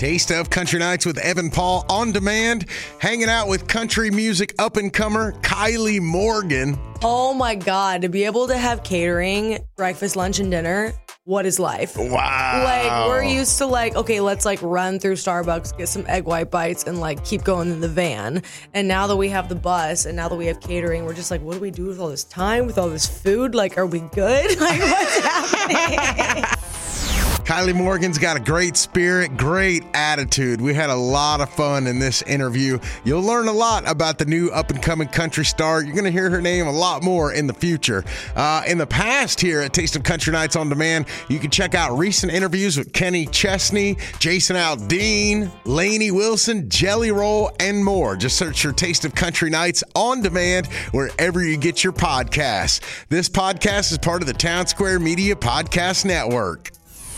Taste of Country Nights with Evan Paul on demand, hanging out with country music up and comer Kylie Morgan. Oh my God, to be able to have catering, breakfast, lunch, and dinner, what is life? Wow. Like, we're used to, like, okay, let's like run through Starbucks, get some egg white bites, and like keep going in the van. And now that we have the bus and now that we have catering, we're just like, what do we do with all this time, with all this food? Like, are we good? Like, what's happening? Kylie Morgan's got a great spirit, great attitude. We had a lot of fun in this interview. You'll learn a lot about the new up and coming country star. You're going to hear her name a lot more in the future. Uh, in the past, here at Taste of Country Nights on Demand, you can check out recent interviews with Kenny Chesney, Jason Aldean, Lainey Wilson, Jelly Roll, and more. Just search for Taste of Country Nights on Demand wherever you get your podcasts. This podcast is part of the Town Square Media Podcast Network.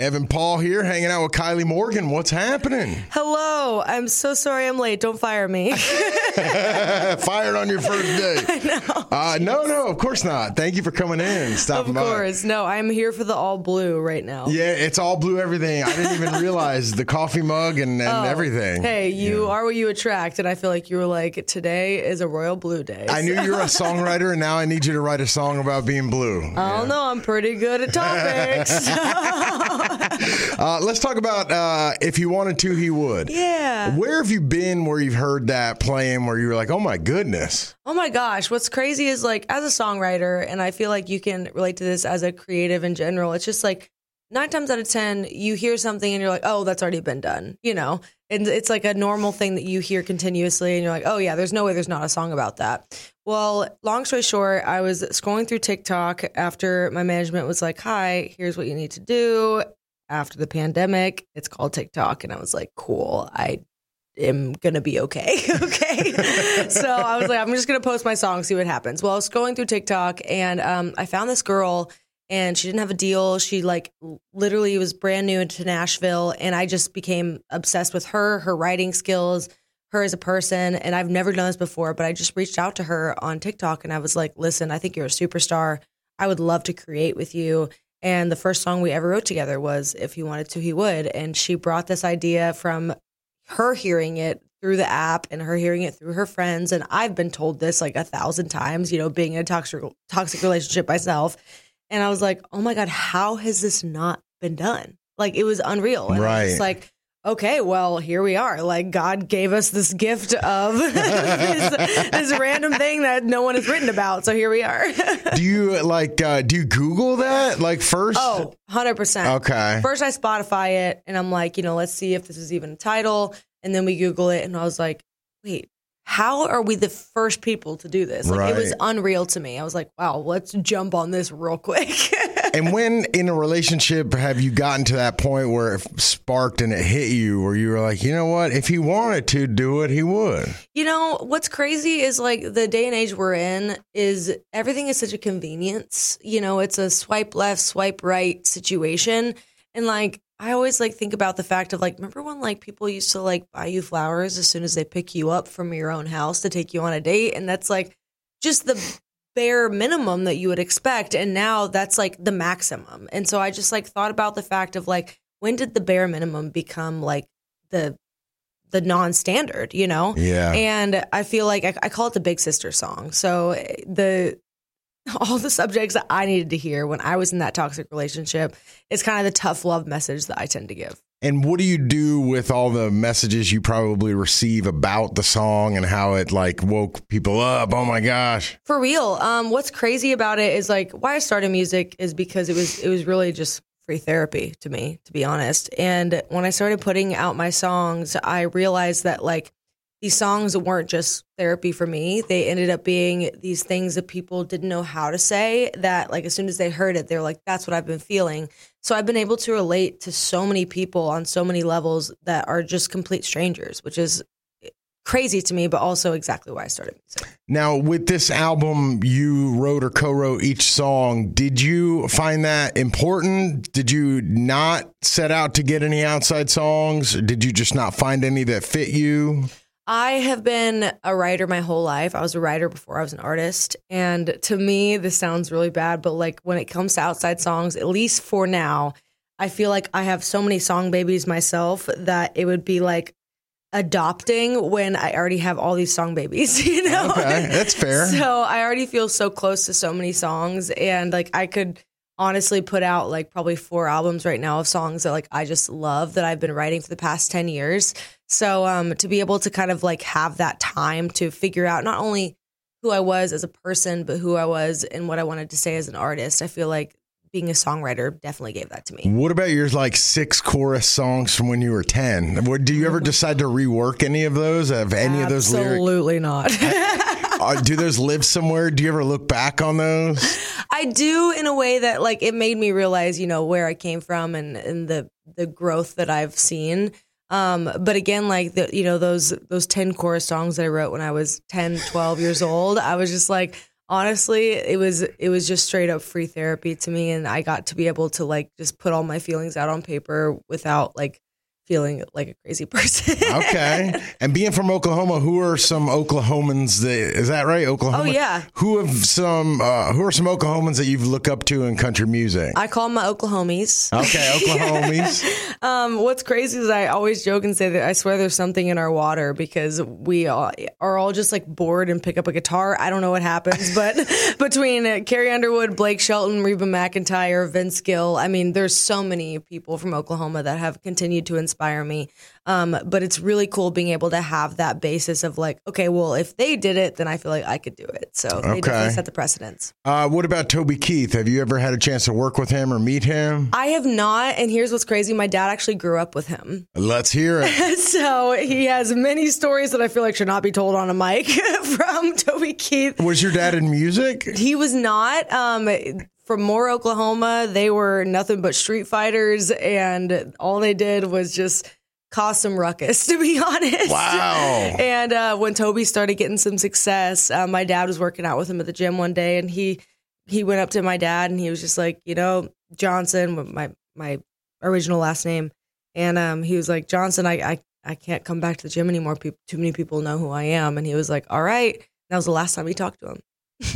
Evan Paul here, hanging out with Kylie Morgan. What's happening? Hello, I'm so sorry I'm late. Don't fire me. Fired on your first day. I know. Uh, no, no, of course not. Thank you for coming in. Stopping of course. No, I'm here for the all blue right now. Yeah, it's all blue everything. I didn't even realize the coffee mug and, and oh, everything. Hey, you are what you attract. And I feel like you were like, today is a royal blue day. I knew you were a songwriter, and now I need you to write a song about being blue. I don't know. I'm pretty good at topics. uh, let's talk about uh, if he wanted to, he would. Yeah. Where have you been where you've heard that playing where you were like, oh my goodness? Oh my gosh. What's crazy is like, as a songwriter, and I feel like you can relate to this as a creative in general, it's just like nine times out of 10, you hear something and you're like, oh, that's already been done, you know? And it's like a normal thing that you hear continuously, and you're like, oh, yeah, there's no way there's not a song about that. Well, long story short, I was scrolling through TikTok after my management was like, hi, here's what you need to do after the pandemic. It's called TikTok. And I was like, cool. I am gonna be okay. okay. so I was like, I'm just gonna post my song, see what happens. Well, I was going through TikTok and um, I found this girl and she didn't have a deal. She like literally was brand new into Nashville and I just became obsessed with her, her writing skills, her as a person. And I've never done this before, but I just reached out to her on TikTok and I was like, listen, I think you're a superstar. I would love to create with you. And the first song we ever wrote together was If He Wanted to, He Would. And she brought this idea from her hearing it through the app and her hearing it through her friends. And I've been told this like a thousand times, you know, being in a toxic, toxic relationship myself. And I was like, oh my God, how has this not been done? Like it was unreal. And right. It's like, okay, well, here we are. Like God gave us this gift of this, this, random thing that no one has written about. So here we are. do you like, uh, do you Google that like first? Oh, 100%. Okay. First I Spotify it and I'm like, you know, let's see if this is even a title. And then we Google it and I was like, wait, how are we the first people to do this? Like right. it was unreal to me. I was like, wow, let's jump on this real quick. and when in a relationship have you gotten to that point where it sparked and it hit you where you were like, you know what? If he wanted to do it, he would. You know, what's crazy is like the day and age we're in is everything is such a convenience. You know, it's a swipe left, swipe right situation. And like I always like think about the fact of like, remember when like people used to like buy you flowers as soon as they pick you up from your own house to take you on a date? And that's like just the bare minimum that you would expect. And now that's like the maximum. And so I just like thought about the fact of like, when did the bare minimum become like the the non-standard, you know? Yeah. And I feel like I, I call it the big sister song. So eh, the all the subjects that I needed to hear when I was in that toxic relationship. It's kind of the tough love message that I tend to give. And what do you do with all the messages you probably receive about the song and how it like woke people up? Oh my gosh. For real. Um what's crazy about it is like why I started music is because it was it was really just free therapy to me, to be honest. And when I started putting out my songs, I realized that like these songs weren't just therapy for me. They ended up being these things that people didn't know how to say that like as soon as they heard it, they're like, that's what I've been feeling. So I've been able to relate to so many people on so many levels that are just complete strangers, which is crazy to me, but also exactly why I started music. Now, with this album, you wrote or co wrote each song. Did you find that important? Did you not set out to get any outside songs? Did you just not find any that fit you? I have been a writer my whole life. I was a writer before I was an artist. And to me, this sounds really bad, but like when it comes to outside songs, at least for now, I feel like I have so many song babies myself that it would be like adopting when I already have all these song babies, you know? Okay, that's fair. So I already feel so close to so many songs and like I could honestly put out like probably four albums right now of songs that like I just love that I've been writing for the past 10 years. So um to be able to kind of like have that time to figure out not only who I was as a person but who I was and what I wanted to say as an artist, I feel like being a songwriter definitely gave that to me. What about your like six chorus songs from when you were 10? What, do you ever decide to rework any of those? Have any of those lyrics? Absolutely not. Uh, do those live somewhere? Do you ever look back on those? I do in a way that like it made me realize, you know, where I came from and, and the the growth that I've seen. Um, but again, like the you know, those those 10 chorus songs that I wrote when I was 10, 12 years old, I was just like honestly, it was it was just straight up free therapy to me and I got to be able to like just put all my feelings out on paper without like feeling like a crazy person. okay. And being from Oklahoma, who are some Oklahomans that is that right? Oklahoma. Oh yeah. Who have some uh, who are some Oklahomans that you've looked up to in country music? I call them my Oklahomies. Okay, Oklahomies. um, what's crazy is I always joke and say that I swear there's something in our water because we all, are all just like bored and pick up a guitar. I don't know what happens, but between uh, Carrie Underwood, Blake Shelton, Reba McEntire, Vince Gill, I mean, there's so many people from Oklahoma that have continued to inspire me. Um, but it's really cool being able to have that basis of like, okay, well, if they did it, then I feel like I could do it. So they Okay. definitely set the precedence. Uh, what about Toby Keith? Have you ever had a chance to work with him or meet him? I have not, and here's what's crazy: my dad actually grew up with him. Let's hear it. So he has many stories that I feel like should not be told on a mic from Toby Keith. Was your dad in music? He was not um, from Moore, Oklahoma. They were nothing but street fighters, and all they did was just cause some ruckus, to be honest. Wow. And uh, when Toby started getting some success, uh, my dad was working out with him at the gym one day, and he he went up to my dad and he was just like, you know, Johnson, my my original last name, and um, he was like, Johnson, I I, I can't come back to the gym anymore. Peop too many people know who I am, and he was like, all right. That was the last time he talked to him.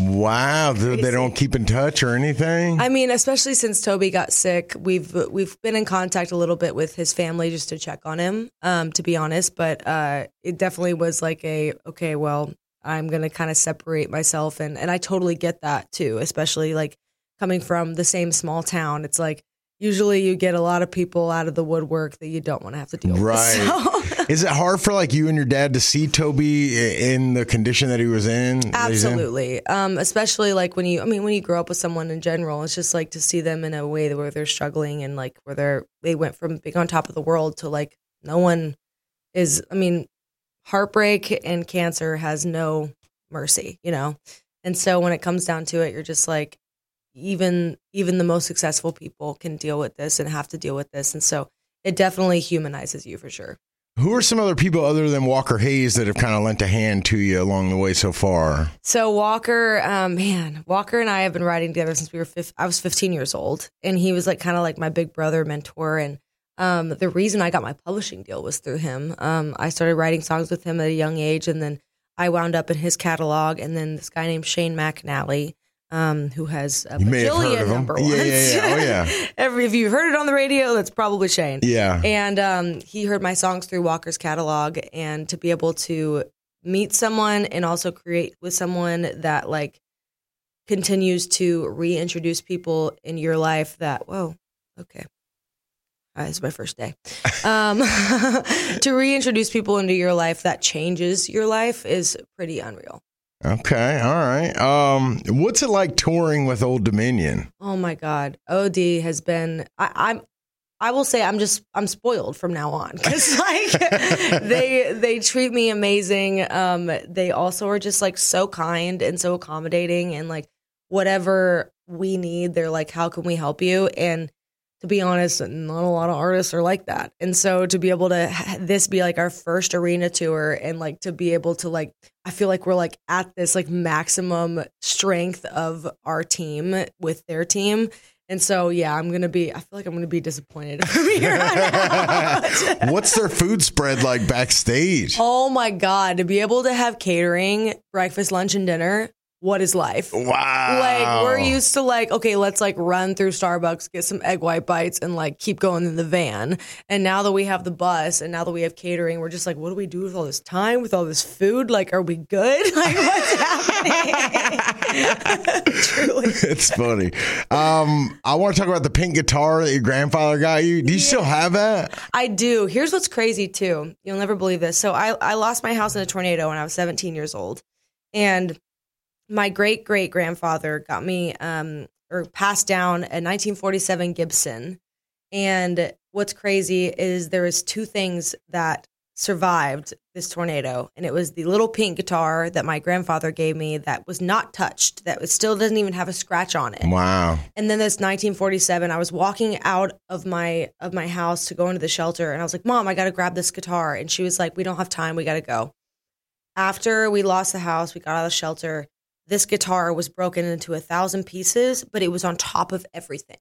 Wow. They they don't keep in touch or anything? I mean, especially since Toby got sick, we've we've been in contact a little bit with his family just to check on him. Um, to be honest, but uh, it definitely was like a okay, well, I'm gonna kind of separate myself, and and I totally get that too, especially like coming from the same small town. It's like usually you get a lot of people out of the woodwork that you don't want to have to deal Right. with. So. Is it hard for like you and your dad to see Toby in the condition that he was in? he's in? Absolutely. Um, especially like when you, I mean, when you grow up with someone in general, it's just like to see them in a way where they're struggling and like where they're, they went from being on top of the world to like no one is, I mean, heartbreak and cancer has no mercy, you know? And so when it comes down to it, you're just like, even, even the most successful people can deal with this and have to deal with this. And so it definitely humanizes you for sure. Who are some other people other than Walker Hayes that have kind of lent a hand to you along the way so far? So Walker, um, man, Walker and I have been riding together since we were. Fif- I was 15 years old, and he was like kind of like my big brother mentor. And um, the reason I got my publishing deal was through him. Um, I started writing songs with him at a young age, and then I wound up in his catalog. And then this guy named Shane McAnally, um, who has a You may have heard bajillion number Yeah, ones. yeah, yeah. Oh, yeah. Every if you've heard it on the radio, that's probably Shane. Yeah. And um, he heard my songs through Walker's catalog, and to be able to meet someone and also create with someone that like continues to reintroduce people in your life that whoa, okay. Uh, it's my first day. Um, to reintroduce people into your life that changes your life is pretty unreal. Okay. All right. Um, what's it like touring with Old Dominion? Oh my God, OD has been. I, I'm. I will say I'm just I'm spoiled from now on because like they they treat me amazing. Um, they also are just like so kind and so accommodating and like whatever we need, they're like, how can we help you? And to be honest, not a lot of artists are like that. And so to be able to this be like our first arena tour and like to be able to like I feel like we're like at this like maximum strength of our team with their team. And so yeah, I'm gonna be I feel like I'm gonna be disappointed from here. What's their food spread like backstage? Oh my god, to be able to have catering, breakfast, lunch, and dinner what is life? Wow. Like we're used to like, okay, let's like run through Starbucks, get some egg white bites, and like keep going in the van. And now that we have the bus, and now that we have catering, we're just like, what do we do with all this time, with all this food? Like, are we good? Like, what's happening? Truly. It's funny. Um, I want to talk about the pink guitar that your grandfather got you. Do you still have that? I do. Here's what's crazy too. You'll never believe this. So I, I lost my house in a tornado when I was 17 years old. And my great great grandfather got me um or passed down a 1947 Gibson. And what's crazy is there was two things that survived this tornado and it was the little pink guitar that my grandfather gave me that was not touched that was, still doesn't even have a scratch on it Wow. and then this 1947 i was walking out of my of my house to go into the shelter and i was like mom i gotta grab this guitar and she was like we don't have time we gotta go after we lost the house we got out of the shelter this guitar was broken into a thousand pieces but it was on top of everything.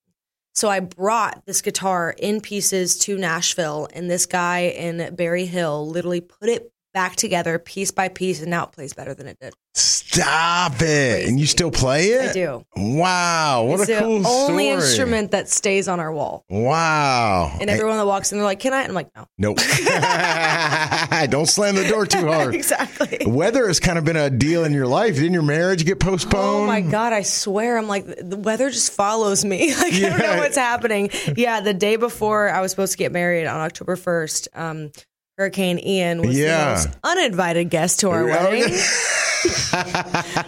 So i brought this guitar in pieces to nashville and this guy in berry hill literally put it back together piece by piece and now it plays better than it did Stop it. And you still play it? i do Wow. What it's a the cool only story. instrument that stays on our wall Wow. And everyone that walks in, they're like, "Can I?" And I'm like, "No." Nope. Don't slam the door too hard. exactly. Weather has kind of been a deal in your life. Didn't your marriage get postponed? Oh my god! I swear, I'm like the weather just follows me. Like I don't know what's happening. Yeah, the day before I was supposed to get married on October 1st, um, Hurricane Ian was Yeah. the most uninvited guest to our wedding.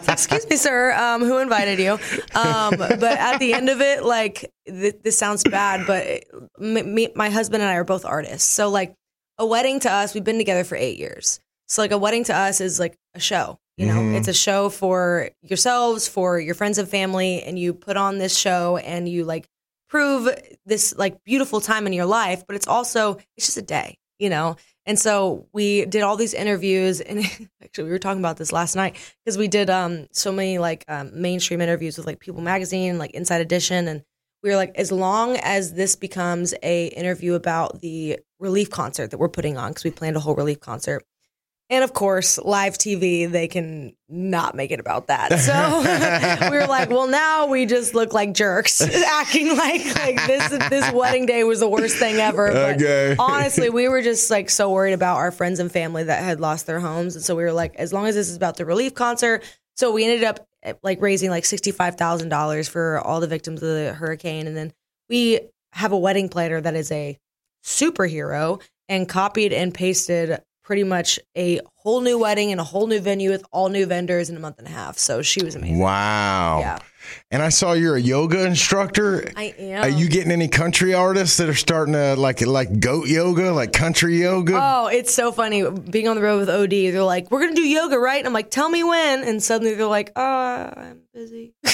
Excuse me, sir. Um, who invited you? Um, but at the end of it, like th- this sounds bad, but m- me, my husband and I are both artists. So like a wedding to us, we've been together for eight years. So like a wedding to us is like a show. You know, Mhm. it's a show for yourselves, for your friends and family, and you put on this show and you like prove this like beautiful time in your life. But it's also it's just a day, you know. And so we did all these interviews, and actually we were talking about this last night because we did um so many like um, mainstream interviews with like People Magazine, like Inside Edition, and we were like, as long as this becomes a interview about the relief concert that we're putting on, because we planned a whole relief concert. And of course, live TV, they can not make it about that. So we were like, well, now we just look like jerks, acting like like this this wedding day was the worst thing ever. But Okay. honestly, we were just like so worried about our friends and family that had lost their homes, and so we were like, as long as this is about the relief concert. So we ended up eh, like raising like sixty five thousand dollars for all the victims of the hurricane, and then we have a wedding planner that is a superhero and copied and pasted pretty much a whole new wedding and a whole new venue with all new vendors in a month and a half. So she was amazing. Wow. Yeah. And I saw you're a yoga instructor. I am. Are you getting any country artists that are starting to like like goat yoga, like country yoga? Oh, it's so funny being on the road with OD. They're like, "We're gonna do yoga, right?" And I'm like, "Tell me when." And suddenly they're like, "Uh, I'm busy."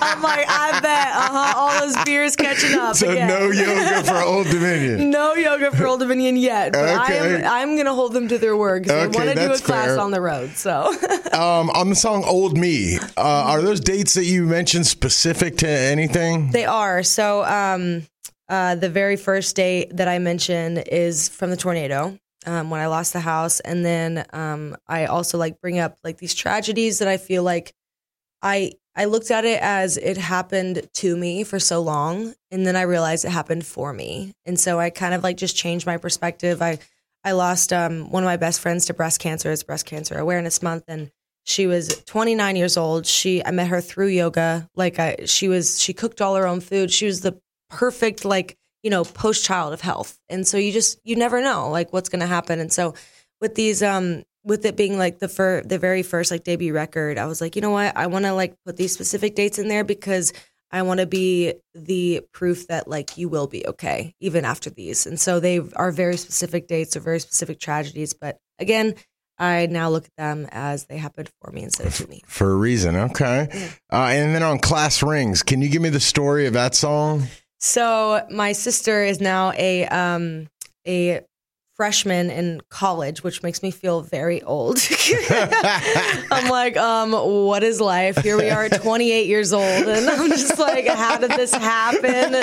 I'm like, "I bet." Uh huh. All those beers catching up. so again. no yoga for Old Dominion. No yoga for Old Dominion yet, but Okay. I am. I'm gonna hold them to their word because Okay, I want to do a class fair. on the road. So Um, on the song "Old Me," uh, are those dates that you mentioned specific to anything? They are. So um, uh, the very first date that I mentioned is from the tornado um, when I lost the house, and then um, I also like bring up like these tragedies that I feel like I I looked at it as it happened to me for so long, and then I realized it happened for me, and so I kind of like just changed my perspective. I I lost um, one of my best friends to breast cancer. It's Breast Cancer Awareness Month, and she was 29 years old. She I met her through yoga. Like I, she was she cooked all her own food. She was the perfect like you know post child of health. And so you just you never know like what's going to happen. And so with these um with it being like the fir- the very first like debut record, I was like, you know what? I want to like put these specific dates in there because I want to be the proof that like you will be okay even after these. And so they are very specific dates or very specific tragedies. But again, I now look at them as they happened for me instead of to me. For a reason, okay. Uh, and then on "Class Rings," can you give me the story of that song? So my sister is now a um a freshman in college, which makes me feel very old. I'm like, um, what is life? Here we are at 28 years old, and I'm just like, how did this happen?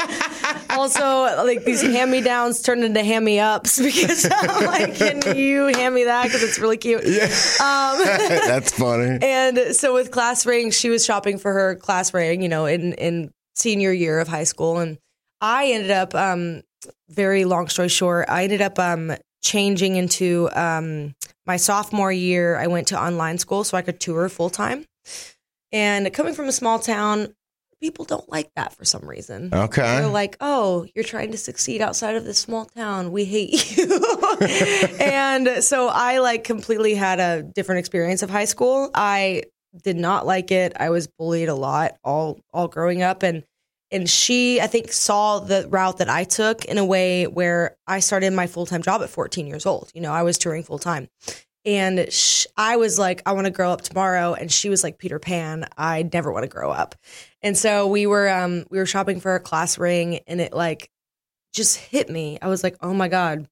Also, like these hand me downs turned into hand me ups because I'm like, can you hand me that because it's really cute? Yeah. Um, That's funny. And so with class ring, she was shopping for her class ring, you know, in in senior year of high school, and I ended up um, very long story short, I ended up um, changing into um, my sophomore year. I went to online school so I could tour full time. And coming from a small town, people don't like that for some reason. Okay. They're like, oh, you're trying to succeed outside of this small town. We hate you. and so I like completely had a different experience of high school. I did not like it. I was bullied a lot all all growing up and and she i think saw the route that i took in a way where i started my full-time job at 14 years old you know i was touring full-time and sh- i was like i want to grow up tomorrow and she was like peter pan i never want to grow up and so we were um we were shopping for a class ring and it like just hit me i was like oh my god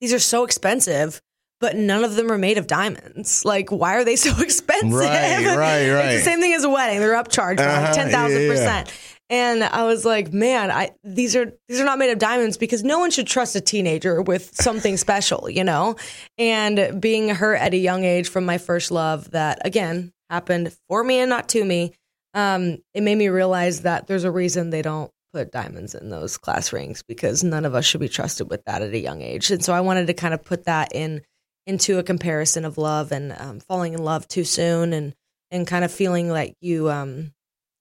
these are so expensive but none of them are made of diamonds. Like, why are they so expensive? Right, right, right. it's the same thing as a wedding. They're upcharged Uh-huh, like ten thousand yeah, yeah. percent. And I was like, man, I these are these are not made of diamonds because no one should trust a teenager with something special, you know? And being hurt at a young age from my first love that again happened for me and not to me, um, it made me realize that there's a reason they don't put diamonds in those class rings because none of us should be trusted with that at a young age. And so I wanted to kind of put that in into a comparison of love and um, falling in love too soon and and kind of feeling like you um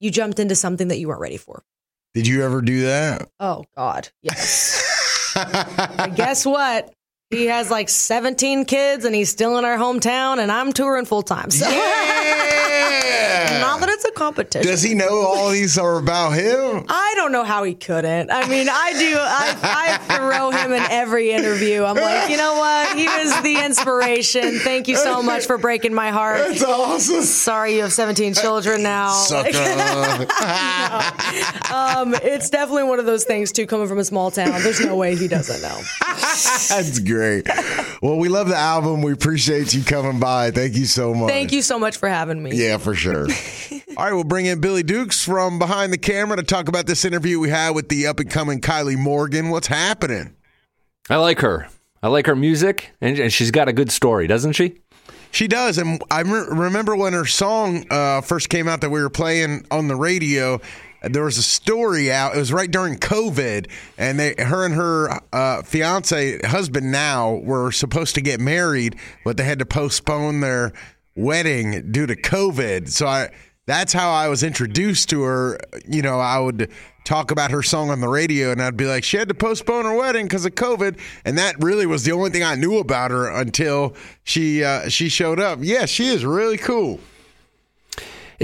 you jumped into something that you weren't ready for. Did you ever do that? Oh God, yes. Guess what? He has like 17 kids and he's still in our hometown and I'm touring full time. So Yeah. not that it's a competition. Does he know all these are about him? I don't know how he couldn't. I mean, I do. I, I throw him in every interview. I'm like, you know what? He was the inspiration. Thank you so much for breaking my heart. That's awesome. Sorry, you have 17 children now. Sucker. Um, it's definitely one of those things too. Coming from a small town, there's no way he doesn't know. That's great. Well, we love the album. We appreciate you coming by. Thank you so much. Thank you so much for having me. Yeah, for sure. All right, we'll bring in Billy Dukes from behind the camera to talk about this interview we had with the up and coming Kylie Morgan. What's happening? I like her. I like her music, and, and she's got a good story, doesn't she? She does, and I re- remember when her song uh, first came out that we were playing on the radio. There was a story out. It was right during COVID, and they, her and her uh, fiance, husband now, were supposed to get married, but they had to postpone their wedding due to COVID. So I, that's how I was introduced to her. You know, I would talk about her song on the radio, and I'd be like, she had to postpone her wedding because of COVID, and that really was the only thing I knew about her until she uh, she showed up. Yeah, she is really cool.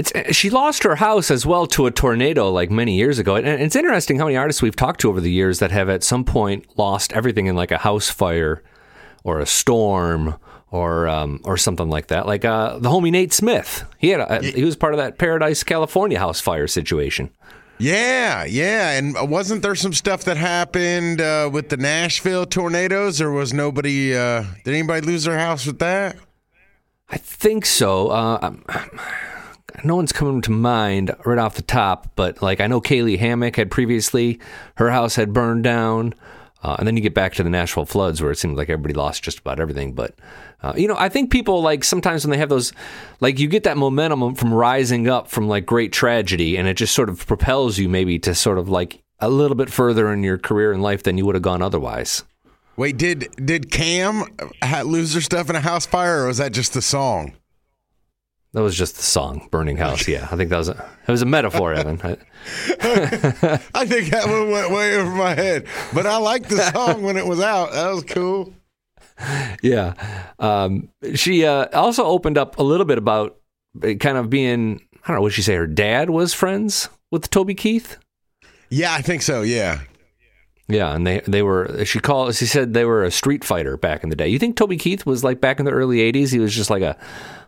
It's she lost her house as well to a tornado like many years ago, and it's interesting how many artists we've talked to over the years that have at some point lost everything in like a house fire or a storm or um, or something like that. Like uh, the homie Nate Smith, he had a, he was part of that Paradise, California house fire situation. Yeah, yeah, and wasn't there some stuff that happened uh, with the Nashville tornadoes, or was nobody? Uh, did anybody lose their house with that? I think so. Uh, um, no one's coming to mind right off the top, but like I know Caylee Hammack had previously, her house had burned down. Uh, and then you get back to the Nashville floods where it seems like everybody lost just about everything. But, uh, you know, I think people like sometimes when they have those, like you get that momentum from rising up from like great tragedy and it just sort of propels you maybe to sort of like a little bit further in your career and life than you would have gone otherwise. Wait, did did Cam lose her stuff in a house fire, or was that just the song? That was just the song, Burning House. Yeah, I think that was a, it was a metaphor, Evan. I, I think that one went way over my head, but I liked the song when it was out. That was cool. yeah. Um, she uh, also opened up a little bit about uh, kind of being, I don't know, what she say, her dad was friends with Toby Keith. Yeah, I think so. Yeah. Yeah, and they they were she called she said they were a street fighter back in the day. You think Toby Keith was like back in the early '80s? He was just like a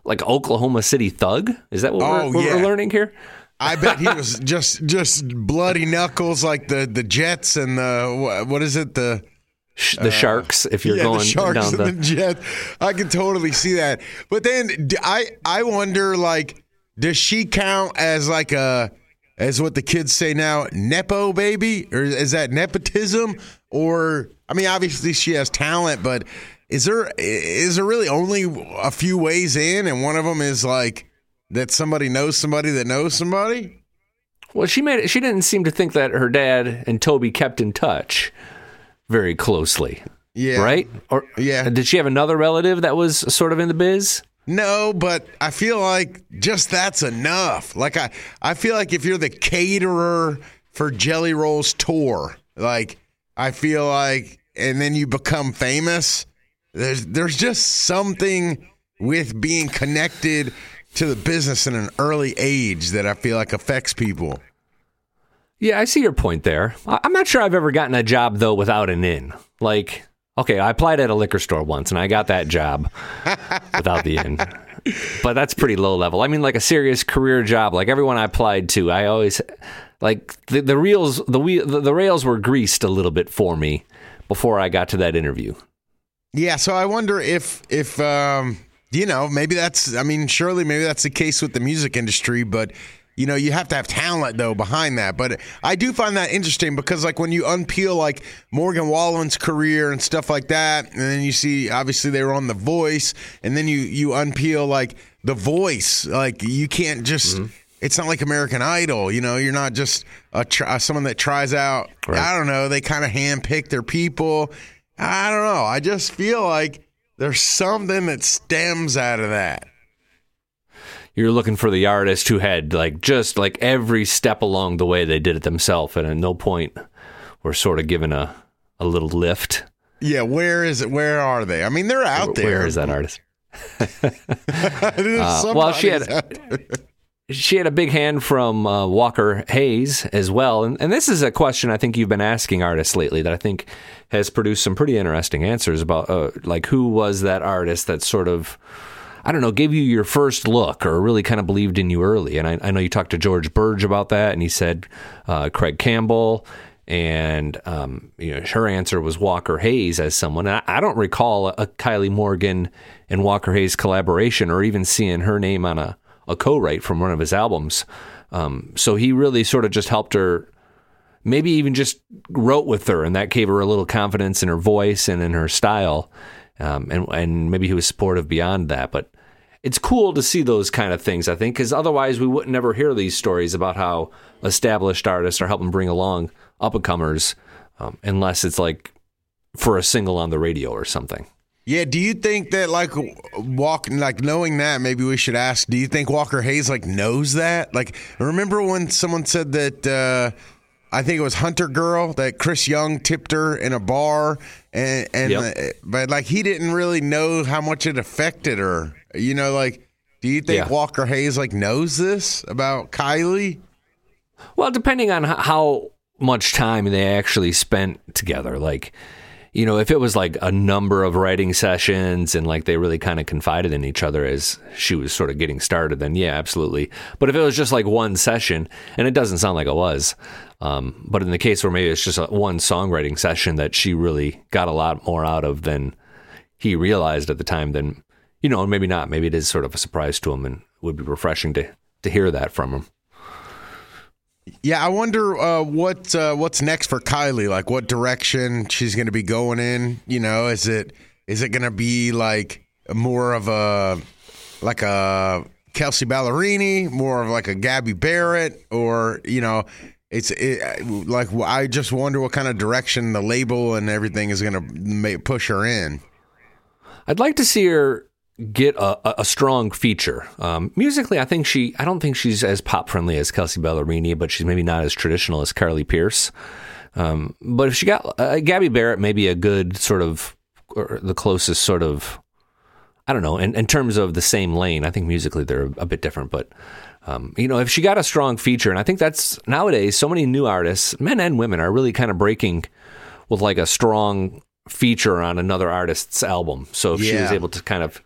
like Oklahoma City thug. Is that what, Oh, we're, what yeah. we're learning here? I bet he was just just bloody knuckles like the the Jets and the what is it the the uh, Sharks if you're yeah, going the Sharks down the. the Jets. I can totally see that. But then i i wonder like does she count as like a as what the kids say now nepo baby or is that nepotism or I mean obviously she has talent but is there is there really only a few ways in and one of them is like that somebody knows somebody that knows somebody? Well, she made it. She didn't seem to think that her dad and Toby kept in touch very closely. Yeah. Right? Or Yeah. Did she have another relative that was sort of in the biz? No, but I feel like just that's enough. Like I, I feel like if you're the caterer for Jelly Roll's tour, like I feel like, and then you become famous. There's there's just something with being connected to the business in an early age that I feel like affects people. Yeah, I see your point there. I'm not sure I've ever gotten a job though without an in. Like, okay, I applied at a liquor store once and I got that job without the in. But that's pretty low level. I mean, like a serious career job, like everyone I applied to, I always like the, the reels, the wheel, the, the rails were greased a little bit for me before I got to that interview. Yeah, so I wonder if if um, you know maybe that's I mean surely maybe that's the case with the music industry, but you know you have to have talent though behind that. But I do find that interesting because like when you unpeel like Morgan Wallen's career and stuff like that, and then you see obviously they were on The Voice, and then you you unpeel like The Voice, like you can't just. It's not like American Idol, you know. You're not just a tr- someone that tries out. Right. I don't know. They kind of handpick their people. I don't know. I just feel like there's something that stems out of that. You're looking for the artist who had like just like every step along the way they did it themselves, and at no point were sort of given a a little lift. Yeah, where is it? Where are they? I mean, they're out there. Where is that artist? uh, well, she had- she had a big hand from uh, Walker Hayes as well. And, and this is a question I think you've been asking artists lately that I think has produced some pretty interesting answers about uh, like who was that artist that sort of, I don't know, gave you your first look or really kind of believed in you early. And I, I know you talked to George Birge about that, and he said uh, Craig Campbell. And um, you know, her answer was Walker Hayes as someone. I, I don't recall a, a Kylie Morgan and Walker Hayes collaboration, or even seeing her name on a a co-write from one of his albums. Um, so he really sort of just helped her, maybe even just wrote with her, and that gave her a little confidence in her voice and in her style. Um, and and maybe he was supportive beyond that, but it's cool to see those kind of things. I think because otherwise we wouldn't never hear these stories about how established artists are helping bring along up and comers, um, unless it's like for a single on the radio or something. Yeah, do you think that like walk like knowing that maybe we should ask, do you think Walker Hayes like knows that? Like remember when someone said that uh I think it was HunterGirl that Chris Young tipped her in a bar and and Yep. uh, but like he didn't really know how much it affected her. You know like do you think Yeah. Walker Hayes like knows this about Kylie? Well, depending on how much time they actually spent together, like you know, if it was like a number of writing sessions and like they really kind of confided in each other as she was sort of getting started, then yeah, absolutely. But if it was just like one session, and it doesn't sound like it was, um, but in the case where maybe it's just one songwriting session that she really got a lot more out of than he realized at the time, then you know, maybe not. Maybe it is sort of a surprise to him, and would be refreshing to to hear that from him. Yeah, I wonder uh, what uh, what's next for Kylie. Like, what direction she's going to be going in? You know, is it is it going to be like more of a like a Kelsea Ballerini, more of like a Gabby Barrett, or you know, it's it, like I just wonder what kind of direction the label and everything is going to push her in. I'd like to see her get a, a- strong feature. Um, musically, I think she. I don't think she's as pop friendly as Kelsea Ballerini, but she's maybe not as traditional as Carly Pearce. Um, but if she got uh, Gabby Barrett, maybe a good sort of or the closest sort of. I don't know. In, in terms of the same lane, I think musically they're a bit different, but. Um, you know, if she got a strong feature, and I think that's nowadays, so many new artists, men and women, are really kind of breaking with like a strong feature on another artist's album. So if she was able to kind of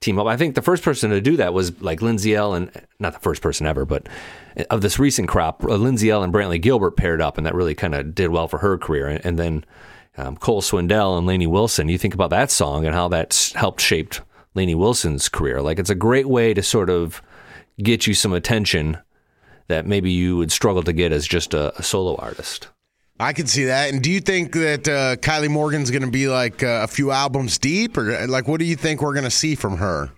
team up, I think the first person to do that was like Lindsay Ell and not the first person ever, but of this recent crop, uh, Lindsay Ell and Brantley Gilbert paired up, and that really kind of did well for her career. And, and then um, Cole Swindell and Lainey Wilson. You think about that song and how that's helped shape Lainey Wilson's career. Like it's a great way to sort of get you some attention that maybe you would struggle to get as just a, a solo artist. I can see that. And do you think that uh, Kylie Morgan's going to be like uh, a few albums deep, or like what do you think we're going to see from her?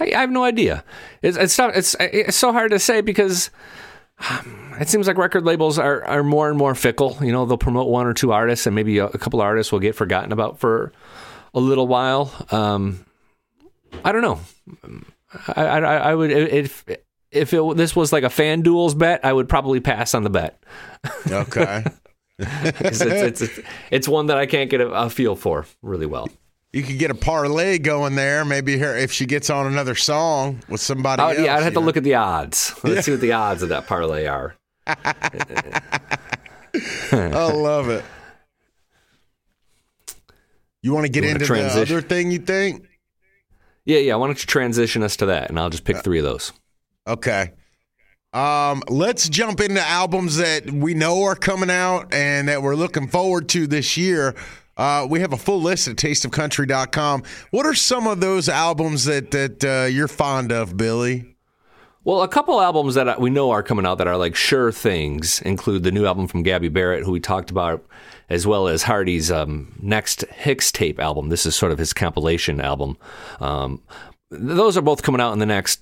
I, I have no idea. It's it's, not, it's it's so hard to say because um, it seems like record labels are, are more and more fickle. You know, they'll promote one or two artists, and maybe a, a couple artists will get forgotten about for a little while. Um, I don't know. I, I, I would if if it, this was like a FanDuel's bet, I would probably pass on the bet. Okay. it's, it's, it's, it's, one that I can't get a, a, feel for really well. You could get a parlay going there. Maybe her if she gets on another song with somebody. Oh else, yeah, I'd have to know? look at the odds. Let's yeah. see what the odds of that parlay are. I love it. You want to get into the other thing you think? Yeah, yeah. Why don't you transition us to that, and I'll just pick uh, three of those. Okay. Um, let's jump into albums that we know are coming out and that we're looking forward to this year. Uh, we have a full list at tasteofcountry.com. What are some of those albums that that uh, you're fond of, Billy? Well, a couple albums that we know are coming out that are like sure things include the new album from Gabby Barrett, who we talked about, as well as Hardy's um, next Hixtape album. This is sort of his compilation album. Um, those are both coming out in the next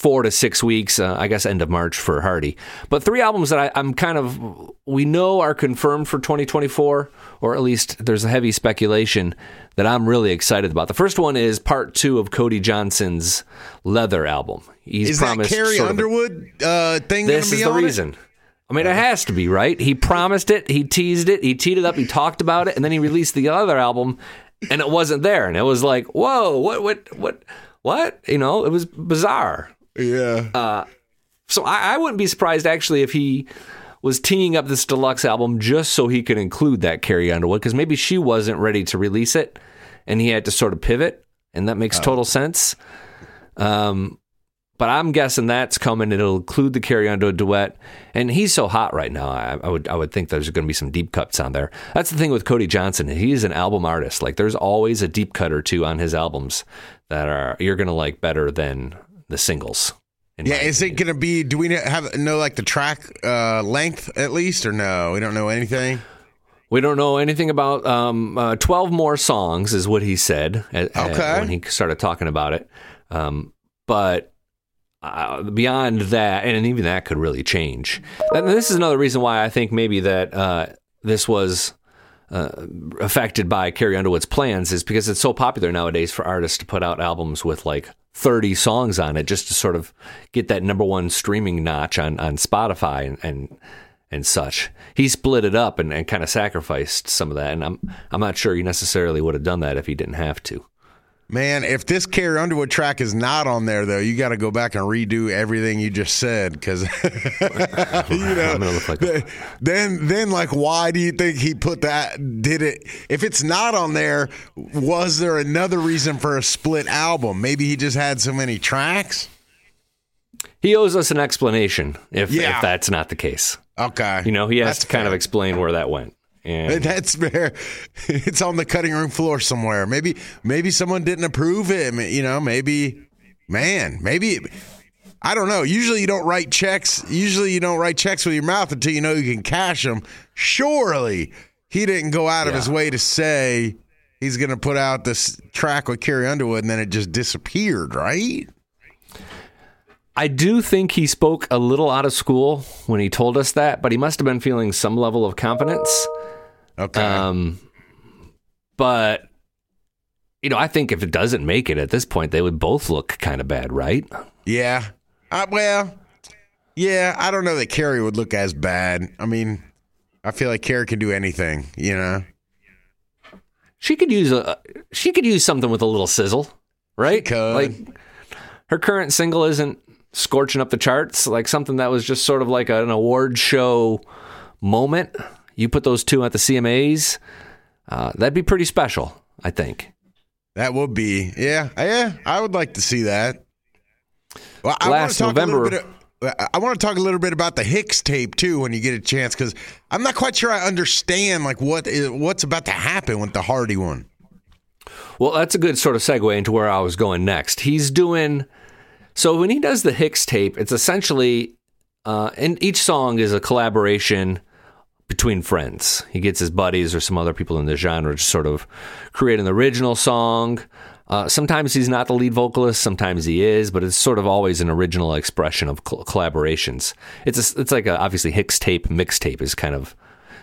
four to six weeks, uh, I guess end of March for Hardy. But three albums that I, am kind of, we know are confirmed for 2024, or at least there's a heavy speculation that I'm really excited about. The first one is part two of Cody Johnson's Leather album. He's is promised that Carrie Underwood uh, thing? This is the reason. It? I mean, it has to be right. He promised it. He teased it. He teed it up. He talked about it, and then he released the other album, and it wasn't there. And it was like, whoa, what, what, what, what? You know, it was bizarre. Yeah. Uh, so I, I wouldn't be surprised actually if he was teeing up this deluxe album just so he could include that Carrie Underwood because maybe she wasn't ready to release it and he had to sort of pivot, and that makes oh. total sense. Um, but I'm guessing that's coming. It'll include the Carrie Underwood duet, and he's so hot right now. I, I would I would think there's going to be some deep cuts on there. That's the thing with Cody Johnson. He's an album artist. Like there's always a deep cut or two on his albums that are you're going to like better than the singles. Yeah, is opinion. it going to be? Do we have know like the track uh, length at least, or no? We don't know anything. We don't know anything about um, uh, twelve more songs, is what he said. At, okay. At, when he started talking about it, um, but uh, beyond that, and even that could really change. And this is another reason why I think maybe that uh, this was uh, affected by Carrie Underwood's plans is because it's so popular nowadays for artists to put out albums with like 30 songs on it just to sort of get that number one streaming notch on, on Spotify and, and, and such. He split it up and, and kind of sacrificed some of that. And I'm, I'm not sure he necessarily would have done that if he didn't have to. Man, if this Carrie Underwood track is not on there, though, you got to go back and redo everything you just said because you know. Like then, then, like, why do you think he put that? Did it? If it's not on there, was there another reason for a split album? Maybe he just had so many tracks. He owes us an explanation if, yeah. if that's not the case. Okay, you know, he has that's to kind fair. of explain where that went. And that's fair. It's on the cutting room floor somewhere. Maybe maybe someone didn't approve it. You know, maybe man, maybe I don't know. Usually you don't write checks. Usually you don't write checks with your mouth until you know you can cash them. Surely he didn't go out of his way to say he's going to put out this track with Carrie Underwood and then it just disappeared, right? I do think he spoke a little out of school when he told us that, but he must have been feeling some level of confidence. Okay. Um, but you know, I think if it doesn't make it at this point, they would both look kind of bad, right? Yeah. Uh, well, yeah. I don't know that Carrie would look as bad. I mean, I feel like Carrie can do anything. You know. She could use a. She could use something with a little sizzle, right? Like her current single isn't scorching up the charts, like something that was just sort of like an award show moment. You put those two at the CMAs, uh, that'd be pretty special, I think. That would be, yeah, yeah. I would like to see that. Well, I Last November. I want to talk a little bit about the Hixtape too when you get a chance because I'm not quite sure I understand like what is, what's about to happen with the Hardy one. Well, that's a good sort of segue into where I was going next. He's doing so when he does the Hixtape, it's essentially uh, and each song is a collaboration between friends. He gets his buddies or some other people in the genre to sort of create an original song. Uh, sometimes he's not the lead vocalist, sometimes he is, but it's sort of always an original expression of cl- collaborations. It's a, it's like a, obviously Hixtape mixtape is kind of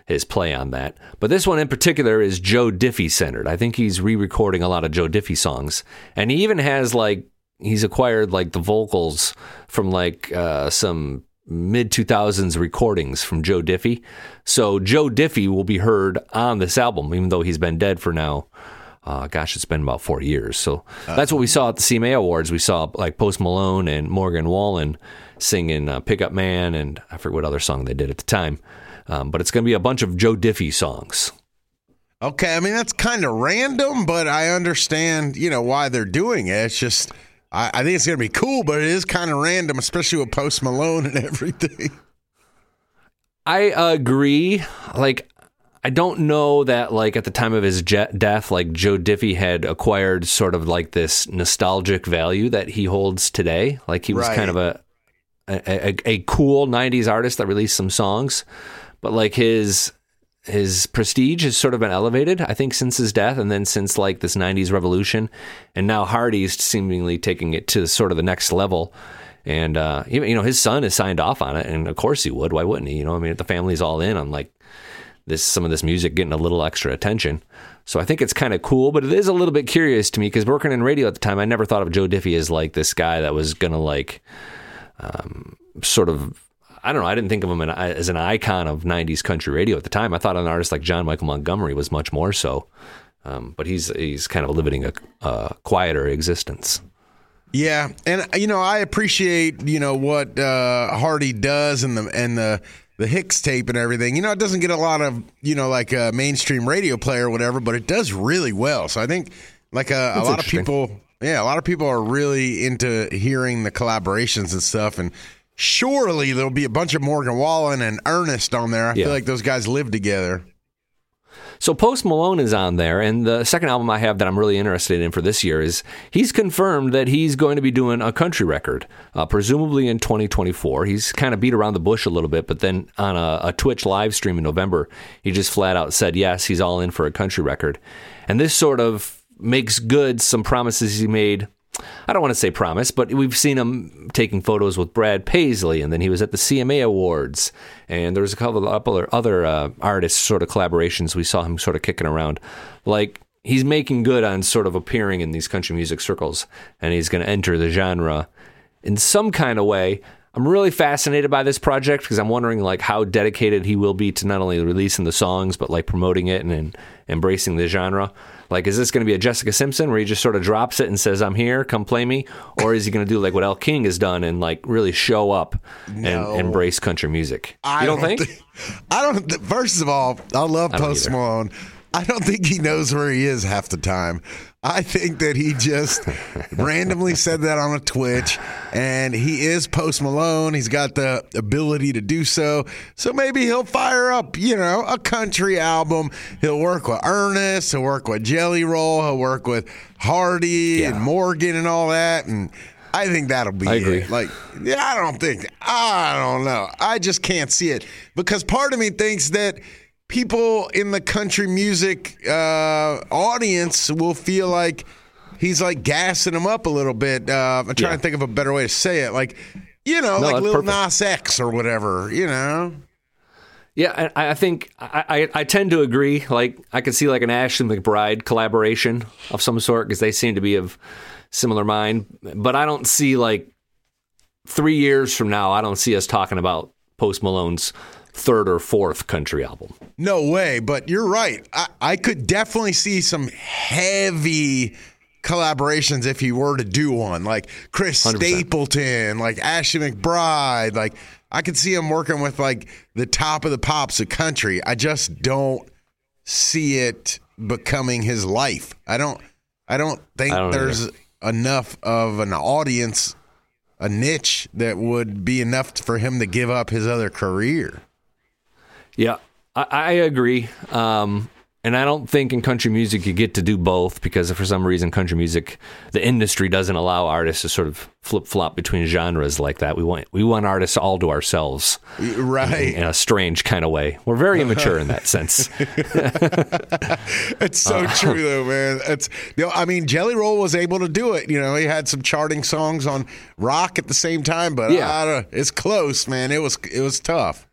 his play on that. But this one in particular is Joe Diffie centered. I think he's re-recording a lot of Joe Diffie songs, and he even has like he's acquired like the vocals from like uh, some mid 2000s recordings from Joe Diffie. So Joe Diffie will be heard on this album, even though he's been dead for now uh, gosh, it's been about four years. So that's what we saw at the CMA Awards. We saw like Post Malone and Morgan Wallen singing uh, Pickup Man, and I forget what other song they did at the time. Um, but it's going to be a bunch of Joe Diffie songs. Okay, I mean that's kind of random, but I understand, you know, why they're doing it. It's just, I, I think it's going to be cool, but it is kind of random, especially with Post Malone and everything. I agree. Like I don't know that like at the time of his je- death, like Joe Diffie had acquired sort of like this nostalgic value that he holds today. Like he was Right. kind of a, a a a cool '90s artist that released some songs, but like his his prestige has sort of been elevated, I think, since his death, and then since like this '90s revolution, and now Hardy's seemingly taking it to sort of the next level. And uh, you know his son is signed off on it, and of course he would. Why wouldn't he? You know, I mean, the family's all in on like this some of this music getting a little extra attention. So I think it's kind of cool, but it is a little bit curious to me because working in radio at the time, I never thought of Joe Diffie as like this guy that was gonna like um, sort of. I don't know. I didn't think of him as an icon of '90s country radio at the time. I thought an artist like John Michael Montgomery was much more so, um, but he's he's kind of living a, a quieter existence. Yeah, and you know I appreciate you know what uh, Hardy does and the and the the Hixtape and everything. You know it doesn't get a lot of you know like a mainstream radio play or whatever, but it does really well. So I think like a, a lot of people, yeah, a lot of people are really into hearing the collaborations and stuff. And surely there'll be a bunch of Morgan Wallen and Ernest on there. I Yeah. feel like those guys live together. So Post Malone is on there, and the second album I have that I'm really interested in for this year is he's confirmed that he's going to be doing a country record, uh, presumably in 2024. He's kind of beat around the bush a little bit, but then on a, a Twitch live stream in November, he just flat out said yes, he's all in for a country record, and this sort of makes good some promises he made I don't want to say promise, but we've seen him taking photos with Brad Paisley, and then he was at the CMA Awards, and there was a couple of other uh, artists sort of collaborations. We saw him sort of kicking around, like he's making good on sort of appearing in these country music circles, and he's going to enter the genre in some kind of way. I'm really fascinated by this project because I'm wondering like how dedicated he will be to not only releasing the songs but like promoting it and, and embracing the genre. Like, is this going to be a Jessica Simpson where he just sort of drops it and says, "I'm here, come play me," or is he going to do like what Elle King has done and like really show up No. and embrace country music? I you don't, think? thi- I don't. th- First of all, I love I don't Post either. I don't think he knows where he is half the time. I think that he just randomly said that on a Twitch, and he is Post Malone. He's got the ability to do so. So maybe he'll fire up, you know, a country album. He'll work with Ernest. He'll work with Jelly Roll. He'll work with Hardy Yeah. and Morgan and all that. And I think that'll be I agree. it. Like, yeah, I don't think, I don't know. I just can't see it because part of me thinks that people in the country music uh, audience will feel like he's like gassing them up a little bit. Uh, I'm trying Yeah. to think of a better way to say it. Like, you know, No, like Lil perfect. Nas X or whatever, you know? Yeah, I, I think I, I, I tend to agree. Like, I could see like an Ashley McBryde collaboration of some sort because they seem to be of similar mind. But I don't see like three years from now. I don't see us talking about Post Malone's third or fourth country album. No way, but you're right. I, I could definitely see some heavy collaborations if he were to do one, like Chris 100%. Stapleton, like Ashley McBryde. Like I could see him working with like the top of the pops of country. I just don't see it becoming his life. I don't. I don't think I don't there's enough of an audience a niche that would be enough for him to give up his other career. Yeah, I, I agree. Um, and I don't think in country music you get to do both because for some reason country music, the industry doesn't allow artists to sort of flip flop between genres like that. We want we want artists all to ourselves, right? In, in a strange kind of way. We're very immature in that sense. it's so uh, true though, man. It's you know, I mean, Jelly Roll was able to do it. You know, he had some charting songs on rock at the same time, but yeah. it's close, man. It was it was tough.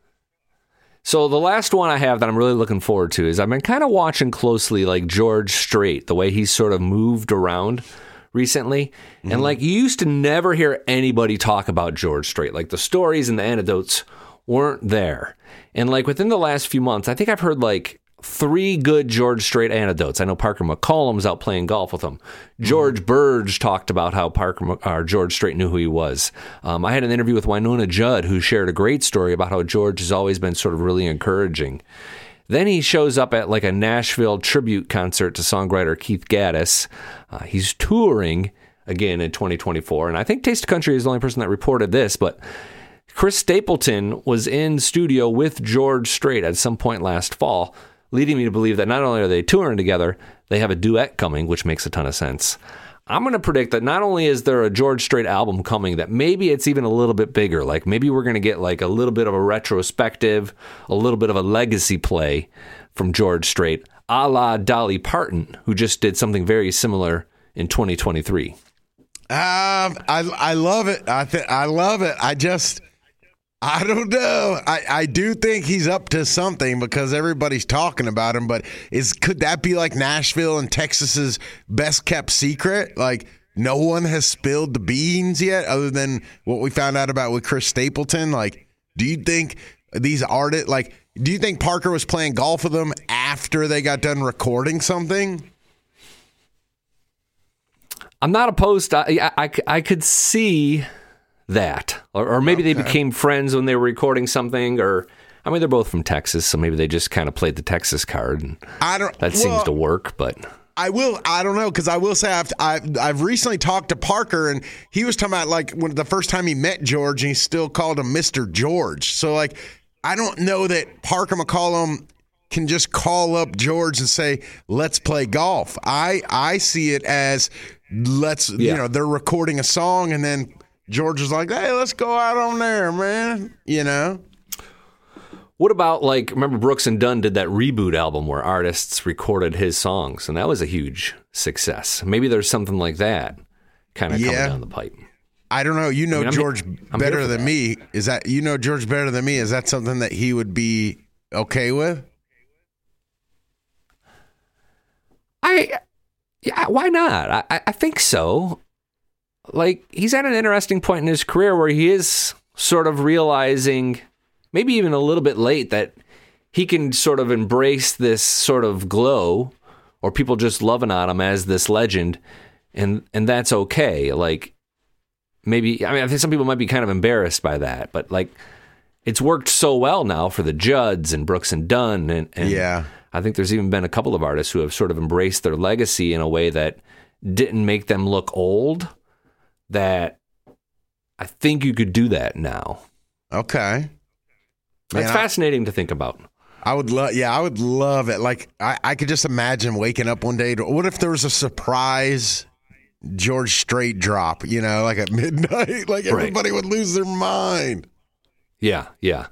So the last one I have that I'm really looking forward to is I've been kind of watching closely like George Strait, the way he's sort of moved around recently. Mm-hmm. And like you used to never hear anybody talk about George Strait. Like the stories and the anecdotes weren't there. And like within the last few months, I think I've heard like three good George Strait anecdotes. I know Parker McCollum's out playing golf with him. George mm-hmm. Birge talked about how Parker or George Strait knew who he was. Um, I had an interview with Wynonna Judd, who shared a great story about how George has always been sort of really encouraging. Then he shows up at like a Nashville tribute concert to songwriter Keith Gaddis. Uh, he's touring again in 2024, and I think Taste of Country is the only person that reported this, but. Chris Stapleton was in studio with George Strait at some point last fall leading me to believe that not only are they touring together, they have a duet coming, which makes a ton of sense. I'm going to predict that not only is there a George Strait album coming, that maybe it's even a little bit bigger. Like maybe we're going to get like a little bit of a retrospective, a little bit of a legacy play from George Strait, a la Dolly Parton, who just did something very similar in 2023. Um, I I love it. I th- I love it. I just I don't know. I, I do think he's up to something because everybody's talking about him. But is could that be like Nashville and Texas's best kept secret? Like no one has spilled the beans yet, other than what we found out about with Chris Stapleton. Like, do you think these artists like? Do you think Parker was playing golf with them after they got done recording something? I'm not opposed. I, I, I could see that, or, or maybe okay. they became friends when they were recording something, or I mean, they're both from Texas, so maybe they just kind of played the Texas card. And I don't. That well, seems to work, but I will. I don't know because I will say I've, I've, I've recently talked to Parker and he was talking about like when the first time he met George and he still called him Mister George. So like I don't know that Parker McCollum can just call up George and say let's play golf. I I see it as let's yeah. you know they're recording a song and then George was like, "Hey, let's go out on there, man." You know. What about like remember Brooks and Dunn did that reboot album where artists recorded his songs and that was a huge success. Maybe there's something like that kind of yeah. coming down the pipe. I don't know. You know I mean, George I'm better than that. me. Is that you know George better than me? Is that something that he would be okay with? I yeah, why not? I, I think so like he's at an interesting point in his career where he is sort of realizing maybe even a little bit late that he can sort of embrace this sort of glow or people just loving on him as this legend and and that's okay. Like maybe i mean i think some people might be kind of embarrassed by that but like it's worked so well now for the judds and brooks and dunn and, and yeah. I think there's even been a couple of artists who have sort of embraced their legacy in a way that didn't make them look old that I think you could do that now. Okay. That's fascinating I, to think about. I would love, yeah, I would love it. Like, I, I could just imagine waking up one day. To, what if there was a surprise George Strait drop, you know, like at midnight? Like everybody right. would lose their mind. Yeah, yeah.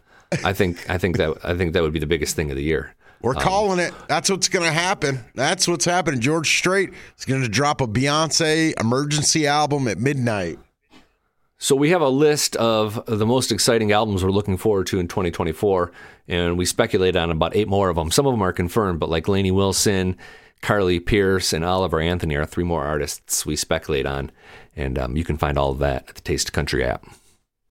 I think I think that I think that would be the biggest thing of the year. We're um, calling it. That's what's going to happen. That's what's happening. George Strait is going to drop a Beyonce emergency album at midnight. So we have a list of the most exciting albums we're looking forward to in 2024, and we speculate on about eight more of them. Some of them are confirmed, but like Lainey Wilson, Carly Pearce, and Oliver Anthony are three more artists we speculate on, and um, you can find all of that at the Taste Country app.